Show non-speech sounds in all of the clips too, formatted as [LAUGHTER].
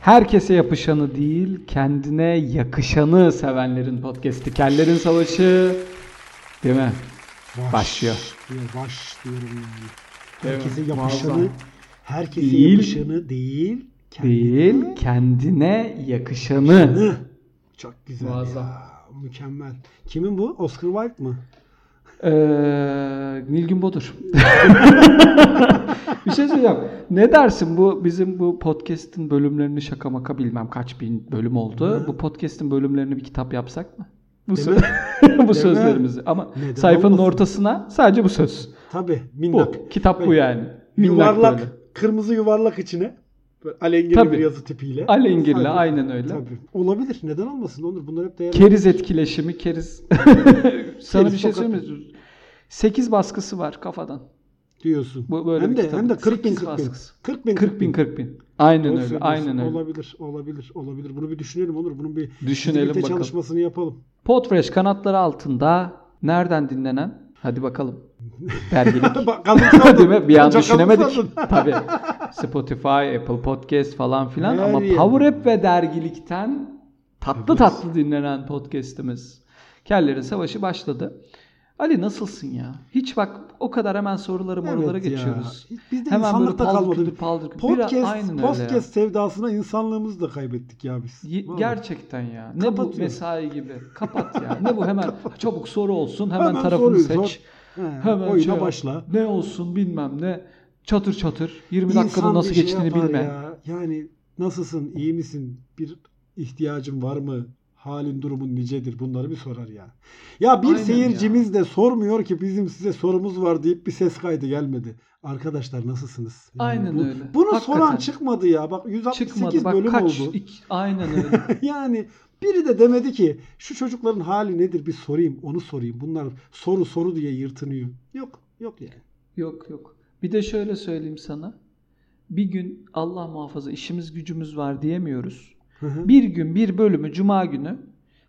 Herkese yapışanı değil, kendine yakışanı sevenlerin podcast'i. Kellerin Savaşı değil mi? Baş Başlıyor. Diyor, baş diyorum yani. Herkese yapışanı, herkese Değil. yapışanı değil, kendine Değil, kendine yakışanı. yakışanı. Çok güzel Muazzam. ya. Mükemmel. Kimin bu? Oscar Wilde mı? Ee, Nilgün Bodur. [LAUGHS] bir şey söyleyeceğim. Ne dersin bu bizim bu podcast'in bölümlerini şaka maka bilmem kaç bin bölüm oldu. Bu podcast'in bölümlerini bir kitap yapsak mı? Bu, Değil sö- [LAUGHS] bu mi? sözlerimizi. Ama Neden sayfanın olmasın? ortasına sadece bu söz. Tabii. Bu. Minnak. Kitap bu yani. Minnak Yuvarlak, böyle. kırmızı yuvarlak içine. Böyle alengirli Tabii. bir yazı tipiyle. Alengirli Tabii. aynen öyle. Tabii. Olabilir. Neden olmasın? Olur. Bunlar hep değerli. Keriz etkileşimi, keriz. [LAUGHS] Sana Keriz bir şey söyleyeyim mi? 8 baskısı var kafadan. diyorsun. Bu böyle hem de kitap. hem de 40 bin Sekiz 40 bin. baskısı. 40 bin 40 bin 40 bin. Aynen Doğru öyle. Aynen öyle. Olabilir, olabilir, olabilir. Bunu bir düşünelim olur. Bunun bir Düşünelim bakalım. çalışmasını yapalım. Podfresh kanatları altında nereden dinlenen? Hadi bakalım. Dergilik. [LAUGHS] Bak kazıksadın. [LAUGHS] Değil mi? Bir an düşünemedik. [LAUGHS] Tabii. Spotify, Apple Podcast falan filan Her ama yer. Power App ve dergilikten tatlı tatlı dinlenen podcast'imiz. Kellerin Savaşı başladı. Ali nasılsın ya? Hiç bak o kadar hemen soruları morulara Evet ya. geçiyoruz. Bizde Hemen insanlıkta paldır kalmadı. küldür paldır küldür. Biraz Podcast, öyle podcast sevdasına insanlığımızı da kaybettik ya biz. Ye- Vallahi. Gerçekten ya. Ne bu mesai gibi. Kapat ya. Ne bu hemen [LAUGHS] çabuk soru olsun. Hemen, Hemen tarafını soruyu seç. sor. He, Hemen oyuna şey başla. Ne olsun bilmem ne. Çatır çatır. 20 dakikada İnsan nasıl bir şey geçtiğini yapar bilme. Ya. Yani nasılsın, iyi misin, bir ihtiyacın var mı, halin durumun nicedir bunları bir sorar ya. Ya bir Aynen seyircimiz de sormuyor ki bizim size sorumuz var deyip bir ses kaydı gelmedi. Arkadaşlar nasılsınız? Yani Aynen bu- öyle. Bunu Hakikaten. soran çıkmadı ya. Bak 168 Çıkmadı bak bölüm kaç. oldu. iki- aynen [LAUGHS] öyle. yani biri de demedi ki şu çocukların hali nedir bir sorayım, onu sorayım. Bunlar soru soru diye yırtınıyor. Yok, yok yani. yok yok. Bir de şöyle söyleyeyim sana. Bir gün Allah muhafaza işimiz gücümüz var diyemiyoruz. Hı hı. Bir gün bir bölümü cuma günü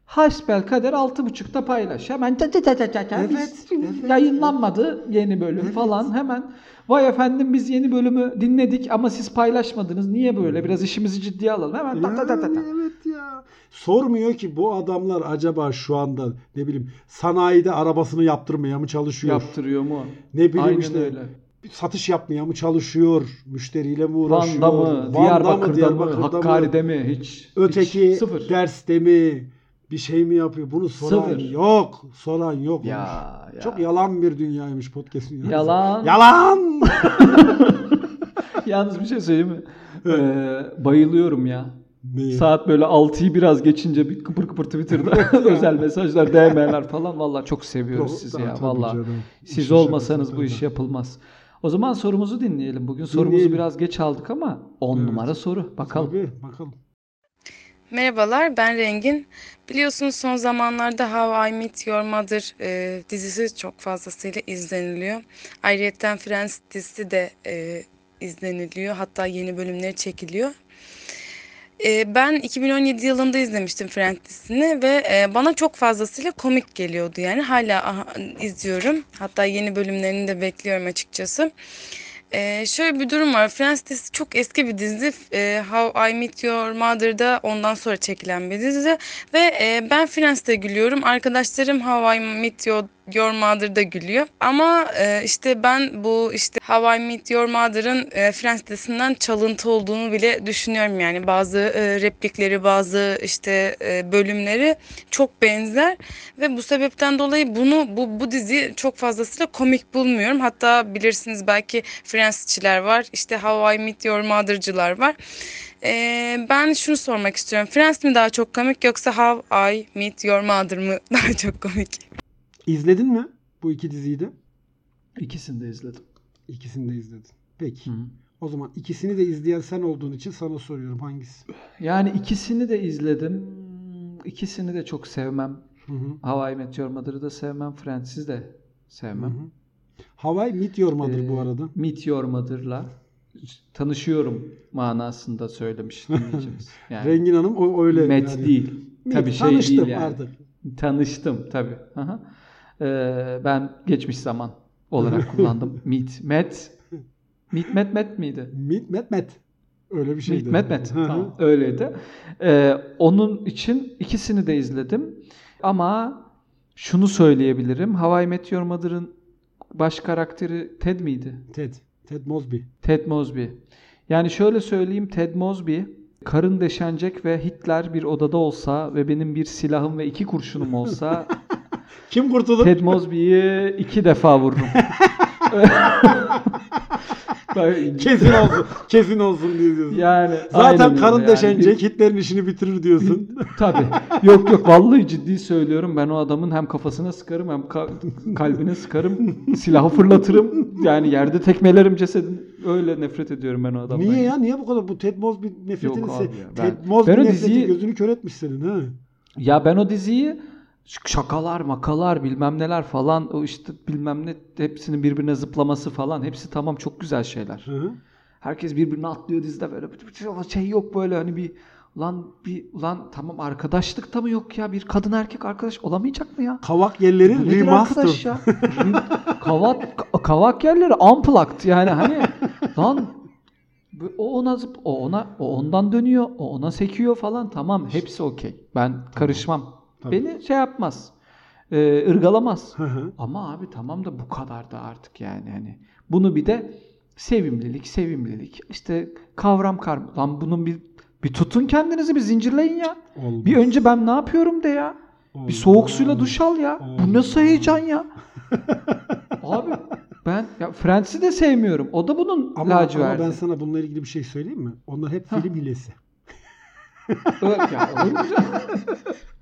hasbel kader 6.30'da paylaş. Hemen ta ta ta ta ta. Evet, yayınlanmadı yeni bölüm Evet. falan hemen. Vay efendim biz yeni bölümü dinledik ama siz paylaşmadınız. Niye böyle? Biraz işimizi ciddiye alalım. Hemen ta ta ta ta ta. Evet ya. Sormuyor ki bu adamlar acaba şu anda ne bileyim sanayide arabasını yaptırmaya mı çalışıyor? Yaptırıyor mu? ne bileyim Aynen işte öyle. Satış yapmaya mı çalışıyor? Müşteriyle mi uğraşıyor? Van'da mı? Van'da Diyarbakır'da mı? Diyarbakır'da Hakkari'de mi? Hiç. Öteki hiç sıfır. derste mi? Bir şey mi yapıyor? Bunu soran Sıfır. yok. Soran yok. Ya, ya. Çok yalan bir dünyaymış podcast'in. Yalan. Yalan. [LAUGHS] Yalnız bir şey söyleyeyim mi? Ee, bayılıyorum ya. Neye? Saat böyle 6'yı biraz geçince bir kıpır kıpır Twitter'da [LAUGHS] özel mesajlar, DM'ler falan. Vallahi çok seviyoruz sizi ya. Vallahi canım. siz olmasanız bu iş yapılmaz. O zaman sorumuzu dinleyelim. Bugün sorumuzu Dinleyelim. biraz geç aldık ama 10 Evet. numara soru. Bakalım. Tabii, bakalım. Merhabalar, ben Rengin. Biliyorsunuz son zamanlarda How I Met Your Mother e, dizisi çok fazlasıyla izleniliyor. Ayrıca Friends dizisi de e, izleniliyor. Hatta yeni bölümleri çekiliyor. E, ben 2017 yılında izlemiştim Friends ve e, bana çok fazlasıyla komik geliyordu. Yani hala izliyorum. Hatta yeni bölümlerini de bekliyorum açıkçası. Ee, şöyle bir durum var. Friends çok eski bir dizi. Ee, How I Met Your Mother'da ondan sonra çekilen bir dizi. Ve e, ben Friends'te gülüyorum. Arkadaşlarım How I Met Your, Your Mother'da gülüyor. Ama e, işte ben bu işte How I Met Your Mother'ın e, Friends çalıntı olduğunu bile düşünüyorum. Yani bazı e, replikleri, bazı işte e, bölümleri çok benzer. Ve bu sebepten dolayı bunu bu, bu diziyi çok fazlasıyla komik bulmuyorum. Hatta bilirsiniz belki Friends'çiler var. işte How I Met Your Mother'cılar var. Ee, ben şunu sormak istiyorum. Friends mi daha çok komik yoksa How I Met Your Mother mı [LAUGHS] daha çok komik? İzledin mi bu iki diziyi de? İkisini de izledim. İkisini de izledin. Peki. Hı. O zaman ikisini de izleyen sen olduğun için sana soruyorum hangisi? Yani ikisini de izledim. İkisini de çok sevmem. Hı hı. How I Met Your Mother'ı da sevmem. Friends'i de Hı sevmem. hı. Hawaii Meet Your Mother bu Ee, arada. Meet Your Mother'la tanışıyorum manasında söylemiş dinleyicimiz. [LAUGHS] Yani Rengin Hanım o öyle. Met yani. değil. Tabii şey tanıştım değil yani. artık. Tanıştım tabii. Aha. Ee, ben geçmiş zaman olarak [LAUGHS] kullandım. Meet, met. Meet, met, met miydi? Meet, met, met. Öyle bir şeydi. Hikmet [LAUGHS] Hı hı. Tamam, öyleydi. Ee, onun için ikisini de izledim. Ama şunu söyleyebilirim. Hawaii Meteor Mother'ın baş karakteri Ted miydi? Ted. Ted Mosby. Ted Mosby. Yani şöyle söyleyeyim Ted Mosby karın deşenecek ve Hitler bir odada olsa ve benim bir silahım ve iki kurşunum olsa [LAUGHS] Kim kurtulur? Ted Mosby'yi iki defa vururum. [LAUGHS] Ben- Kesin olsun. Kesin olsun diye diyorsun. yani Zaten karın yani. deşenecek. Hitler'in işini bitirir diyorsun. [LAUGHS] Tabii. Yok yok vallahi ciddi söylüyorum. Ben o adamın hem kafasına sıkarım hem ka- kalbine sıkarım. Silahı fırlatırım. Yani yerde tekmelerim cesedini. Öyle nefret ediyorum ben o adamdan. Niye ya? Niye bu kadar? Bu Ted Mosby nefretini Yok se- abi ya, ben- Ted Mosby ben o nefreti diziyi- gözünü kör etmiş senin ha. Ya ben o diziyi şakalar, makalar, bilmem neler falan o işte bilmem ne hepsinin birbirine zıplaması falan hepsi tamam çok güzel şeyler. Hı hı. Herkes birbirine atlıyor dizide böyle şey yok böyle hani bir lan bir lan tamam arkadaşlık da mı yok ya bir kadın erkek arkadaş olamayacak mı ya? Kavak yerleri remaster. ya? [LAUGHS] Kavak kavak yerleri unplugged yani hani lan o ona zıp, o ona o ondan dönüyor, o ona sekiyor falan tamam hepsi okey. Ben karışmam. Tabii. Beni şey yapmaz. Ee, ırgalamaz. Hı hı. Ama abi tamam da bu kadar da artık yani hani. Bunu bir de sevimlilik, sevimlilik. işte kavram kar lan bunun bir bir tutun kendinizi bir zincirleyin ya. Olmaz. Bir önce ben ne yapıyorum de ya. Bir Olmaz. soğuk suyla duş al ya. Bu nasıl Olmaz. heyecan ya? [LAUGHS] Abi ben ya Friends'i de sevmiyorum. O da bunun Ama, ama laciverti. ben sana bununla ilgili bir şey söyleyeyim mi? Onlar hep film hilesi. Evet ya, olur mu?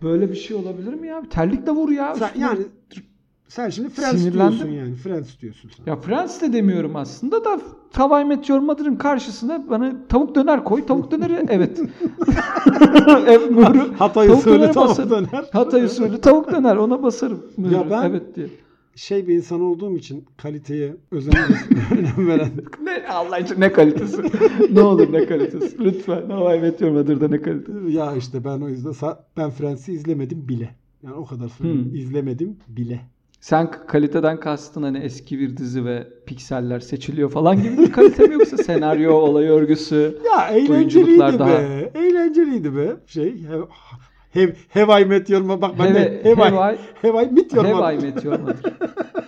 Böyle bir şey olabilir mi ya? Terlikle vur ya. Sen, üstüne. yani sen şimdi Friends Sinirlendim. diyorsun yani. Friends diyorsun sen. Ya Friends de demiyorum aslında da Hawaii Meteor Mother'ın karşısına bana tavuk döner koy. Tavuk döneri evet. [LAUGHS] evet Nuri. Hatay Tavuk usulü döner. Hatay usulü tavuk döner ona basarım. Ya ben- Evet diye. Şey bir insan olduğum için kaliteye özen [LAUGHS] önem veren. Ne Allah için ne kalitesi? [LAUGHS] ne olur ne kalitesi? Lütfen Hawaii Meteor Mother'da ne kalitesi? ya işte ben o yüzden ben Friends'i izlemedim bile. Yani o kadar söyleyeyim. Hmm. İzlemedim bile. Sen kaliteden kastın hani eski bir dizi ve pikseller seçiliyor falan gibi bir kalite mi yoksa senaryo, olay örgüsü? Ya eğlenceliydi be. daha- Eğlenceliydi be. Şey hev, have I met your mother? Bak ben de Have- have, I, have I- have met your Have mother? I Met Your Mother.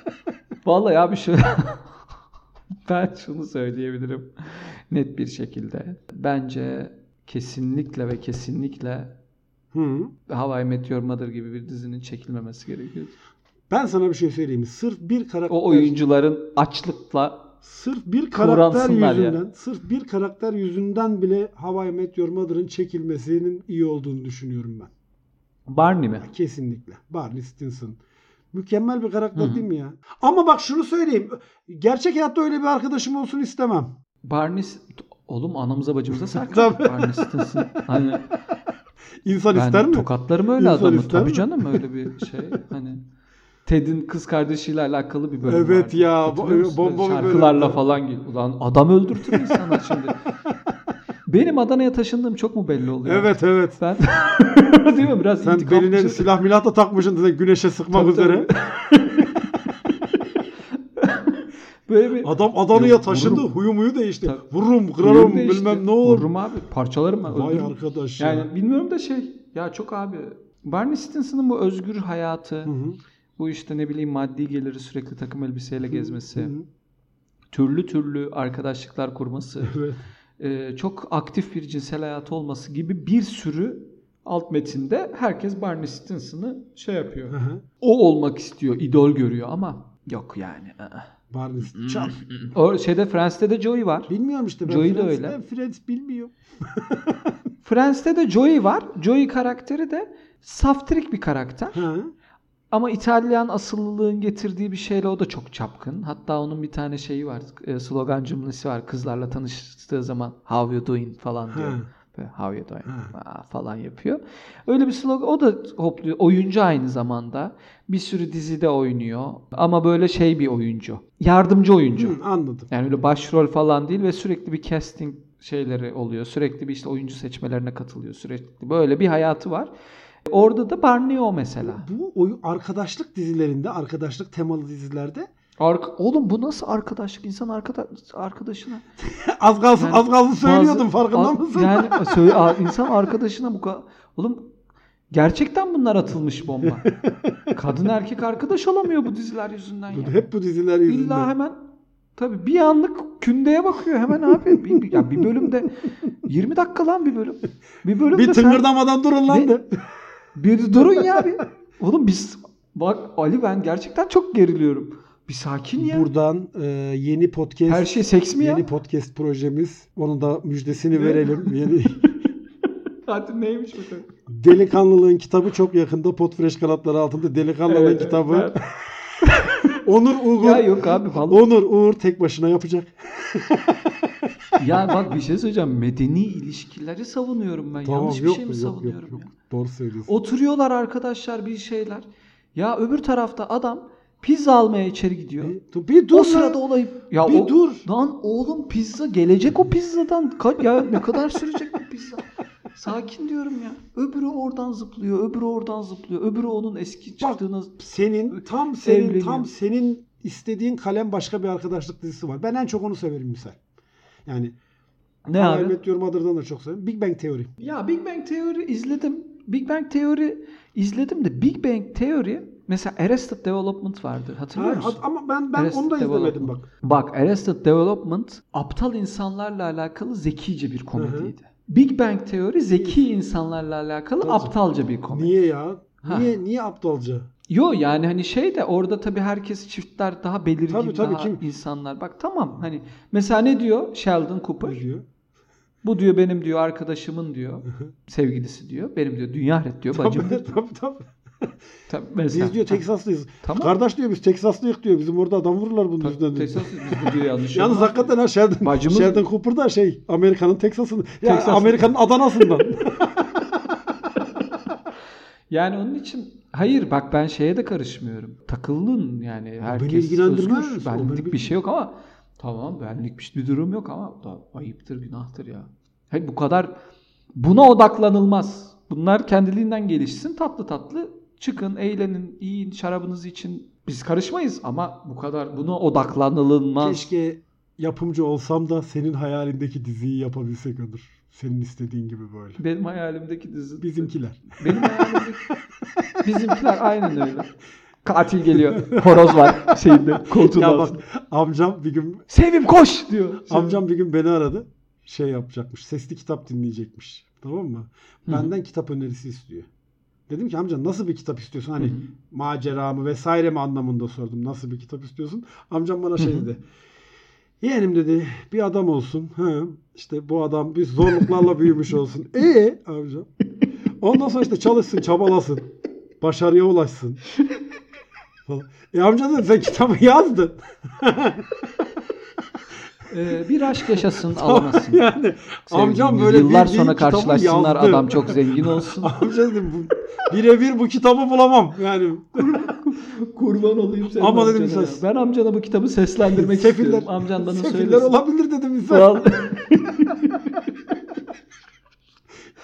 [LAUGHS] Vallahi abi şu [LAUGHS] ben şunu söyleyebilirim net bir şekilde. Bence kesinlikle ve kesinlikle Hı. How I Met Your Mother gibi bir dizinin çekilmemesi gerekiyor. Ben sana bir şey söyleyeyim? Sırf bir karakter O oyuncuların açlıkla sırf bir karakter Kıvransınlar ya. yüzünden, sırf bir karakter yüzünden bile How I Met Your Mother'ın çekilmesinin iyi olduğunu düşünüyorum ben. Barney mi? Kesinlikle. Barney Stinson. Mükemmel bir karakter Hı hı. değil mi ya? Ama bak şunu söyleyeyim. Gerçek hayatta öyle bir arkadaşım olsun istemem. Barney oğlum anamıza bacımıza [LAUGHS] sarkar. Barney Stinson. Hani İnsan ben ister mi? tokatlarım öyle İnsan adamı. Tabii mi? canım öyle bir şey. Hani Ted'in kız kardeşiyle alakalı bir bölüm Evet vardı. ya, bomba Şarkılarla bölümdü. falan. Ulan adam öldürtür insanlar şimdi. [LAUGHS] Benim Adana'ya taşındığım çok mu belli oluyor? Evet evet. Ben [LAUGHS] değil mi biraz Sen beline silah milah da takmışsın zaten güneşe sıkmak Tabii, üzere. [LAUGHS] Böyle bir Adam Adana'ya taşındı. vururum. Huyu muyu değişti. Tabii. Vururum, kırarım, işte. bilmem ne olur. Vururum abi. Parçalarım ben. Vay öldürürüm. arkadaş ya. Yani bilmiyorum da şey. Ya çok abi. Barney Stinson'ın bu özgür hayatı. Hı hı. Bu işte ne bileyim maddi geliri sürekli takım elbiseyle gezmesi. Türlü türlü arkadaşlıklar kurması. [LAUGHS] Evet. e, çok aktif bir cinsel hayatı olması gibi bir sürü alt metinde herkes Barney Stinson'ı şey yapıyor. O olmak istiyor, idol görüyor ama yok yani. ı-ı. Barney Çal. O şeyde Friends'te de Joey var. Bilmiyorum işte ben Joey de öyle. Friends bilmiyorum. [LAUGHS] Friends'te de Joey var. Joey karakteri de saftirik bir karakter. Ama İtalyan asıllılığın getirdiği bir şeyle o da çok çapkın. Hatta onun bir tane şeyi var. e, slogan cümlesi var. Kızlarla tanıştığı zaman how you doing falan diyor. Böyle, how you doing. Aa, falan yapıyor. Öyle bir slogan. O da hopluyor. Oyuncu aynı zamanda. Bir sürü dizide oynuyor. Ama böyle şey bir oyuncu. Yardımcı oyuncu. Hı, anladım. Yani öyle başrol falan değil ve sürekli bir casting şeyleri oluyor. Sürekli bir işte oyuncu seçmelerine katılıyor. Sürekli böyle bir hayatı var. Orada da Barney o mesela. Bu oyun arkadaşlık dizilerinde, arkadaşlık temalı dizilerde Arka- Oğlum bu nasıl arkadaşlık? İnsan arkada arkadaşına [LAUGHS] az kalsın Yani az kalsın söylüyordum bazı- farkında a- mısın? Yani [LAUGHS] söyle, insan arkadaşına bu kadar oğlum gerçekten bunlar atılmış bomba. Kadın erkek arkadaş olamıyor bu diziler yüzünden ya. Hep bu diziler yüzünden. İlla hemen tabii bir anlık kündeye bakıyor hemen abi. Bir, bir- ya bir bölümde 20 dakika lan bir bölüm. Bir bölümde bir sen- tıngırdamadan durun lan de. Bir durun ya bir. Oğlum biz bak Ali ben gerçekten çok geriliyorum. Bir sakin ya. Buradan e, yeni podcast Her şey seks mi ya? yeni podcast projemiz. Onun da müjdesini Ne? verelim. Yeni [LAUGHS] Hadi neymiş bakalım. Delikanlılığın kitabı çok yakında Potfresh kanatları altında Delikanlılığın Evet, kitabı. [LAUGHS] Onur Uğur Ya yok abi vallahi. Onur Uğur tek başına yapacak. Ya bak bir şey söyleyeceğim. Medeni ilişkileri savunuyorum ben. Yanlış bir yok, şey mi yok, savunuyorum yok, yok. ya? Doğru söylüyorsun. Oturuyorlar arkadaşlar bir şeyler. Ya öbür tarafta adam pizza almaya içeri gidiyor. Bir, bir dur o sırada olayım. Ya Bir o, dur. Lan oğlum pizza gelecek o pizzadan. Ya ne kadar sürecek bu pizza? [LAUGHS] Sakin diyorum ya. Öbürü oradan zıplıyor, öbürü oradan zıplıyor. Öbürü onun eski çıktığını Senin tam senin Evleniyor. tam senin istediğin kalem başka bir arkadaşlık dizisi var. Ben en çok onu severim misal. Yani ne abi? Met Your Mother'dan da çok severim. Big Bang Theory. Ya Big Bang Theory izledim. Big Bang Theory izledim de Big Bang Theory mesela Arrested Development vardır. Hatırlıyor Ha, musun? ama ben ben Arrested onu da izlemedim bak. Bak Arrested Development aptal insanlarla alakalı zekice bir komediydi. Big Bang Theory zeki insanlarla alakalı Tabii. aptalca bir komedi. Niye ya? Ha. Niye niye aptalca? Yo yani hani şey de orada tabii herkes çiftler daha belirgin Tabii, tabii, daha kim- insanlar. Bak tamam hani mesela ne diyor Sheldon Cooper? Ne diyor? Bu diyor benim diyor arkadaşımın diyor sevgilisi diyor. Benim diyor dünya ahiret diyor bacım. Tabii tabii tabii. Tabii, mesela. Biz diyor Teksaslıyız. Tamam. Kardeş diyor biz Teksaslıyız diyor. Bizim orada adam vururlar bunun Tabii, yüzünden. Texas biz bu diyor yanlış. [LAUGHS] Yalnız yapmaz. hakikaten ha Sheldon, Bacımız- Sheldon Cooper da şey Amerika'nın Texas'ın ya Texas'ın- Amerika'nın Adana'sından. [LAUGHS] Yani onun için hayır bak ben şeye de karışmıyorum. Takıldın yani herkes ilgilendirmez. özgür. Beni Benlik bir şey yok ama tamam benlik bir, bir durum yok ama da ayıptır günahtır ya. Hayır bu kadar buna odaklanılmaz. Bunlar kendiliğinden gelişsin tatlı tatlı çıkın eğlenin yiyin şarabınız için biz karışmayız ama bu kadar buna odaklanılmaz. Keşke yapımcı olsam da senin hayalindeki diziyi yapabilsek Onur. Senin istediğin gibi böyle. Benim hayalimdeki dizi. Bizimkiler. Benim hayalimdeki [LAUGHS] bizimkiler aynen öyle. Katil geliyor. Horoz var şeyinde koltuğun Ya bak amcam bir gün Sevim koş diyor. amcam bir gün beni aradı. Şey yapacakmış. Sesli kitap dinleyecekmiş. Tamam mı? Benden kitap önerisi istiyor. Dedim ki amca nasıl bir kitap istiyorsun? Hani Hı hı. macera mı vesaire mi anlamında sordum. Nasıl bir kitap istiyorsun? Amcam bana şey dedi. Yeğenim dedi bir adam olsun. Hı, işte bu adam bir zorluklarla büyümüş olsun. [LAUGHS] E amcam. Ondan sonra işte çalışsın, çabalasın. Başarıya ulaşsın. [LAUGHS] E amca dedim sen kitabı yazdın. [LAUGHS] Ee, bir aşk yaşasın [LAUGHS] alamasın. yani amcam böyle yıllar bildiğin sonra karşılaşsınlar yazdı. adam çok zengin olsun. [LAUGHS] Amca dedim bu, birebir bu kitabı bulamam. Yani [LAUGHS] Kurban olayım senin Ama dedim ses- Ben amcana bu kitabı seslendirmek Sefiller- istiyorum. Amcan bana sefiller söylesin. olabilir dedim insan.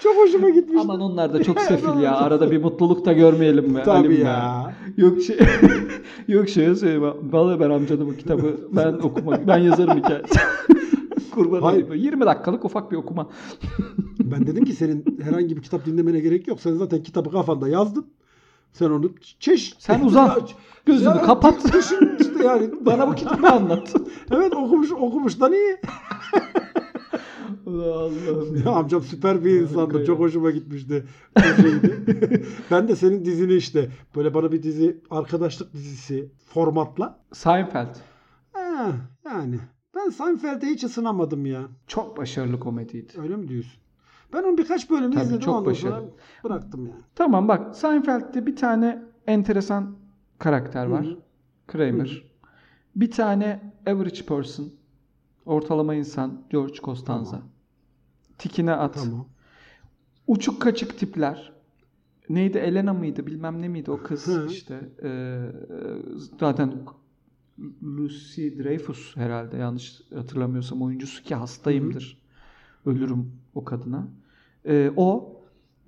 Çok hoşuma gitmişti. Aman onlar da çok [LAUGHS] sefil ya. Arada bir mutluluk da görmeyelim mi? Tabii Halim ya. Yok şey [LAUGHS] yok şey söyleyeyim. Vallahi ben amcana bu kitabı ben okumak ben yazarım hikaye. [LAUGHS] Kurban Hayır. olayım. 20 dakikalık ufak bir okuma. Ben dedim ki senin herhangi bir kitap dinlemene gerek yok. Sen zaten kitabı kafanda yazdın. Sen onu çeş. Sen uzan. Gözünü Ya, kapat. Düşün işte yani. Bana bu kitabı anlat. Evet okumuş okumuş da iyi. Allah'ım Ya [LAUGHS] amcam süper bir Harika insandı. ya. Çok hoşuma gitmişti. [LAUGHS] Ben de senin dizini işte böyle bana bir dizi arkadaşlık dizisi formatla. Seinfeld. Ha, yani ben Seinfeld'e hiç ısınamadım ya. Çok başarılı komediydi. Öyle mi diyorsun? Ben onun birkaç bölümünü Tabii, izledim çok ondan sonra başarılı. bıraktım yani. Tamam bak Seinfeld'de bir tane enteresan karakter var. Hı hı. Kramer. Hı hı. Bir tane average person. Ortalama insan George Costanza. Tamam. Tikine at. Tamam. Uçuk kaçık tipler. Neydi Elena mıydı bilmem ne miydi o kız Hı. işte. Ee, zaten Lucy Dreyfus herhalde yanlış hatırlamıyorsam oyuncusu ki hastayımdır. Ölürüm o kadına. Ee, o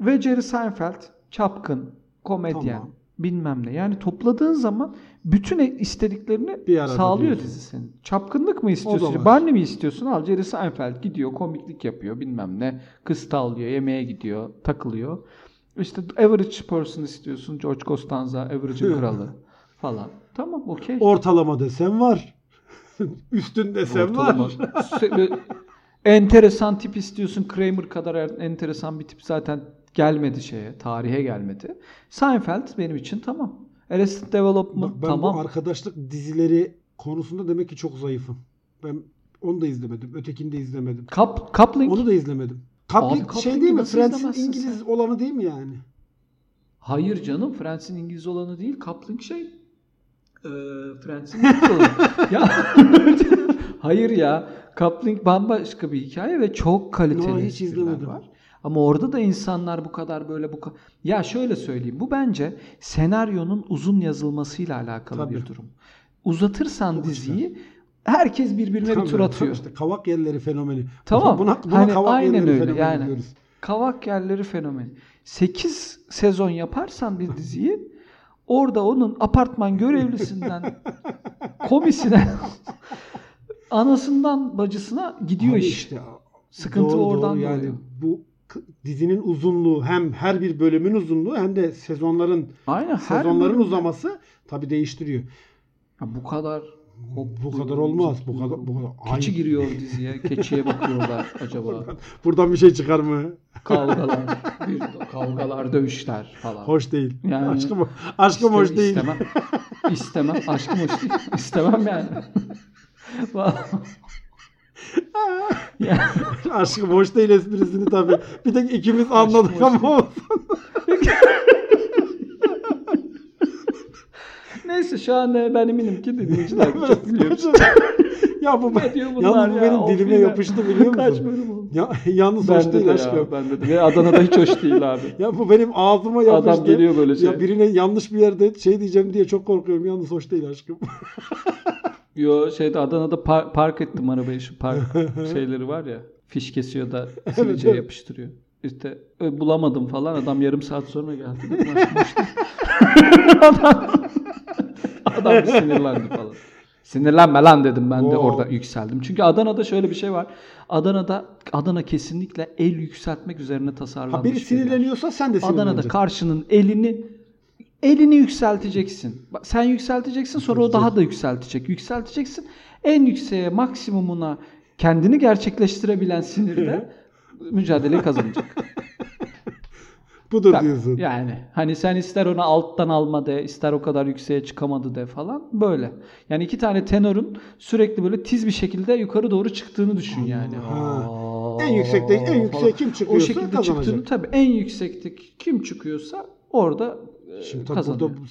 ve Jerry Seinfeld çapkın, komedyen, Tamam. Bilmem ne. Yani topladığın zaman bütün e- istediklerini Bir sağlıyor diyorsun. dizi senin. Çapkınlık mı istiyorsun? var. Barney mi istiyorsun? Al Jerry Seinfeld gidiyor, komiklik yapıyor bilmem ne. Kız tavlıyor, yemeğe gidiyor, takılıyor. İşte average person istiyorsun. George Costanza, average'ın kralı falan. Tamam okey. Ortalama desen var. [LAUGHS] Üstün desen var. Ortalama. Se- böyle enteresan tip istiyorsun. Kramer kadar er- enteresan bir tip zaten gelmedi şeye. Tarihe gelmedi. Seinfeld benim için tamam. Arrested Development Bak ben tamam. bu arkadaşlık dizileri konusunda demek ki çok zayıfım. Ben onu da izlemedim. Ötekini de izlemedim. Kap, coupling. Onu da izlemedim. Abi, Coupling coupling şey değil mi? izlemezsin İngiliz sen? olanı değil mi yani? Hayır canım. Friends'in İngiliz olanı değil. Coupling şey. Ee, Friends'in İngiliz olanı. [LAUGHS] ya Hayır ya. Coupling bambaşka bir hikaye ve çok kaliteli No, hiç izlemedim. var. Ama orada da insanlar bu kadar böyle bu ka- ya şöyle söyleyeyim. Bu bence senaryonun uzun yazılmasıyla alakalı Tabii. bir durum. Uzatırsan Çok diziyi herkes birbirine Tabii, bir tur atıyor. işte kavak yerleri fenomeni. Tamam. Buna, buna Hani kavak aynen yerleri öyle, fenomeni yani. diyoruz. Kavak yerleri fenomeni. 8 sezon yaparsan bir diziyi orada onun apartman görevlisinden [LAUGHS] komisine anasından bacısına gidiyor Abi iş. işte, Sıkıntı doğru, oradan doğru. yani bu dizinin uzunluğu hem her bir bölümün uzunluğu hem de sezonların Aynen sezonların bölümde- uzaması tabi değiştiriyor. Ya bu kadar hop, Bu kadar olmaz. Bu kadar bu kadar. Keçi Ay, giriyor diziye. Keçiye bakıyorlar [LAUGHS] acaba. Buradan bir şey çıkar mı? Kavgalar, bir kavgalar, dövüşler falan. Hoş değil. Yani- aşkım aşkım hoş İste- değil. İstemem. İstemem. Aşkım hoş değil. İstemem yani. [LAUGHS] [LAUGHS] Aşkım hoş değil esprisini tabi. Bir tek ikimiz anladık hoş ama olsun. [LAUGHS] neyse şu anda ben eminim ki dinleyiciler [LAUGHS] çok biliyor. ya bu, bunlar yalnız bu ya? benim dilime ya. yapıştı biliyor musun? Ya, yalnız hoş Bende değil de aşkım. ya. Bende de. Ve Adana'da hiç hoş değil abi. Ya bu benim ağzıma yapıştı. Adam geliyor böyle şey. Ya birine yanlış bir yerde şey diyeceğim diye çok korkuyorum. Yalnız hoş değil aşkım. Yo şeyde Adana'da par- park ettim arabayı şu park [LAUGHS] şeyleri var ya. Fiş kesiyor da evet. yapıştırıyor. İşte e, bulamadım falan adam yarım saat sonra geldi. [LAUGHS] Adam, sinirlendi falan. Sinirlenme lan dedim ben de Oo. orada yükseldim. Çünkü Adana'da şöyle bir şey var. Adana'da Adana kesinlikle el yükseltmek üzerine tasarlanmış. Ha biri sinirleniyorsa sen de Adana'da sinirleneceksin. karşının elini elini yükselteceksin. Sen yükselteceksin sonra o daha da yükseltecek. Yükselteceksin. En yükseğe maksimumuna kendini gerçekleştirebilen sinirde [LAUGHS] mücadeleyi kazanacak. [LAUGHS] Budur Bak, diyorsun. Yani hani sen ister ona alttan alma de, ister o kadar yükseğe çıkamadı de falan böyle. Yani iki tane tenorun sürekli böyle tiz bir şekilde yukarı doğru çıktığını düşün yani. Ha. Aa, En yüksekte en yükseğe kim o çıkıyorsa şekilde kazanacak. çıktığını tabii en yüksekte kim çıkıyorsa orada Şimdi tabii kazanıyor. burada bu,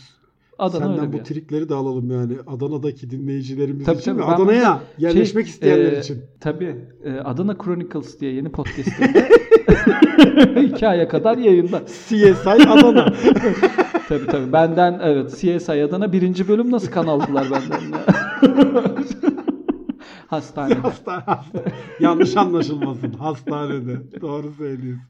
Adana senden bu yer. trikleri de alalım yani. Adana'daki dinleyicilerimiz Tabii, için tabii. ve Adana'ya burada yerleşmek şey, isteyenler e, için. Tabii. e, Adana Chronicles diye yeni podcast'imde [LAUGHS] iki aya kadar yayında. CSI Adana. [LAUGHS] Tabii tabii. Benden evet CSI Adana birinci bölüm nasıl kan aldılar benden ya? [LAUGHS] Hastanede. Hastane, hastane. Yanlış anlaşılmasın. Hastanede. Doğru söylüyorsun.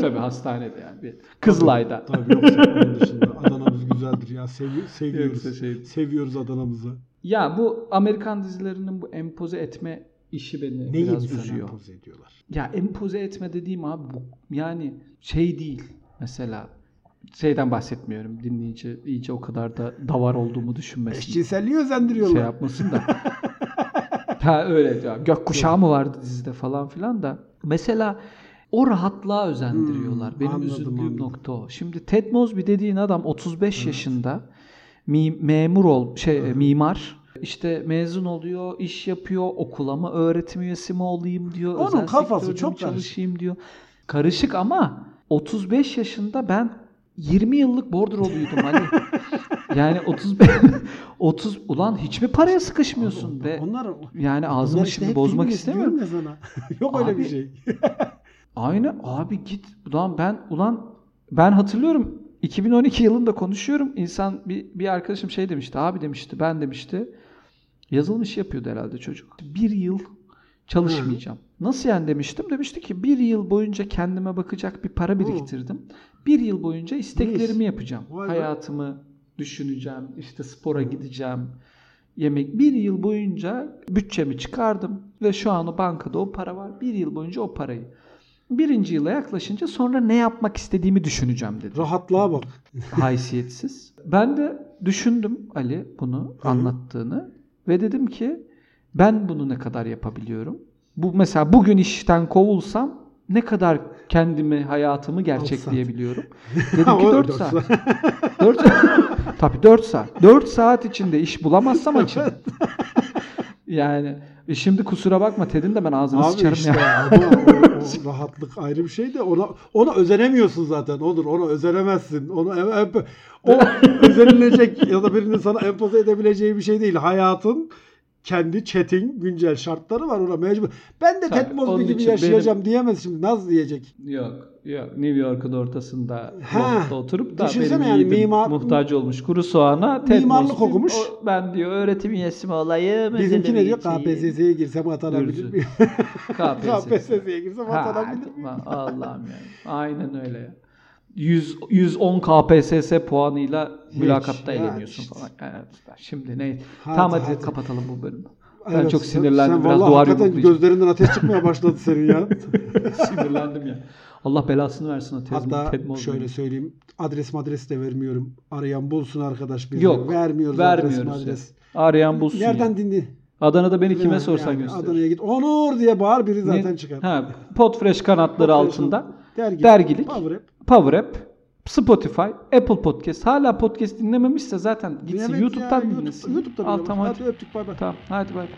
Tabii hastanede yani. Bir Kızılay'da. Tabii yoksa onun dışında Adana'mız güzeldir ya. Sevi- seviyoruz. Şey- Seviyoruz Adana'mızı. Ya bu Amerikan dizilerinin bu empoze etme işi beni Neyi biraz üzüyor. empoze ediyorlar? Ya empoze etme dediğim abi bu yani şey değil mesela şeyden bahsetmiyorum dinleyici iyice o kadar da davar olduğumu düşünmesin. Eşcinselliği özendiriyorlar. Şey yapmasın da. [LAUGHS] ha öyle ya. Gökkuşağı mı vardı dizide falan filan da. Mesela o rahatlığa özendiriyorlar. Hmm, Benim anladım, üzüldüğüm anladım. nokta o. Şimdi Ted Mosby dediğin adam 35 yaşında mi- memur ol şey mimar işte mezun oluyor, iş yapıyor, okula mı öğretim üyesi mi olayım diyor. Onun özel kafası çok mi karışık. çalışayım diyor. Karışık ama 35 yaşında ben 20 yıllık bordroluydum Ali. [LAUGHS] Yani 35 30 ulan hiç mi paraya sıkışmıyorsun be? Onlar, Yani ağzımı işte şimdi bozmak istemiyorum. [LAUGHS] Yok öyle bir Abi, şey. [LAUGHS] Aynı abi git ulan ben ulan ben hatırlıyorum 2012 yılında konuşuyorum. İnsan bir, bir arkadaşım şey demişti. Abi demişti ben demişti. Yazılım işi yapıyordu herhalde çocuk. Bir yıl Çalışmayacağım. Nasıl yani demiştim? Demişti ki bir yıl boyunca kendime bakacak bir para biriktirdim. Bir yıl boyunca isteklerimi yapacağım. Vay be. Hayatımı düşüneceğim. işte spora gideceğim. Yemek. Bir yıl boyunca bütçemi çıkardım. Ve şu an o bankada o para var. Bir yıl boyunca o parayı. Birinci yıla yaklaşınca sonra ne yapmak istediğimi düşüneceğim dedi Rahatlığa bak. [LAUGHS] haysiyetsiz. Ben de düşündüm Ali bunu Hı. anlattığını ve dedim ki ben bunu ne kadar yapabiliyorum? Bu mesela bugün işten kovulsam ne kadar kendimi, hayatımı gerçekleyebiliyorum? Dedim ki [LAUGHS] O 4 dört saat. 4 [LAUGHS] Tabii 4 saat. 4 saat içinde iş bulamazsam açım. Yani e şimdi kusura bakma Ted'in de ben ağzını Abi sıçarım işte ya. ama o, rahatlık ayrı bir şey de ona ona özenemiyorsun zaten. Olur ona özenemezsin. Onu o [LAUGHS] özenilecek ya da birinin sana empoze edebileceği bir şey değil. Hayatın kendi chat'in güncel şartları var ona mecbur. Ben de Tabii, Ted Mosby gibi yaşayacağım diyemez şimdi. Naz diyecek. Yok, yok. New York'un ortasında Ha, oturup da benim yani mimar- muhtaç olmuş kuru soğana Ted Mimarlık Mosby, okumuş. o- ben diyor öğretim üyesi mi olayım? Bizimki ne diyor? KPSS'ye girsem atanabilir miyim? KPSS. KPSS'ye girsem atanabilir miyim? Allah'ım ya. Aynen öyle. 100, 110 KPSS puanıyla mülakatta yani eleniyorsun işte. falan. Evet. Şimdi ne? Hadi, tamam hadi, hadi. kapatalım bu bölümü. Ben Evet, çok sinirlendim. Sen Biraz duvar hakikaten gözlerinden ateş çıkmaya başladı senin ya. [LAUGHS] Sinirlendim ya. Allah belasını versin o Ted, Hatta Mosby'nin. şöyle söyleyeyim. Adres madres de vermiyorum. Arayan bulsun arkadaş bizi. Yok. Vermiyoruz, vermiyoruz. adres ya. madres. Arayan bulsun Nereden ya. dinli? Adana'da beni kime Yani sorsan gösterir. Adana'ya git. Onur diye bağır biri Ne? zaten çıkar. Ha, Podfresh kanatları altında. Dergi. Dergilik. Power App. Power App, Spotify, Apple Podcast. Hala podcast dinlememişse zaten gitsin ya, YouTube'dan YouTube- dinlesin. YouTube'dan Al dinle. tamam Hadi hadi. öptük bay bay. Tamam hadi bay bay.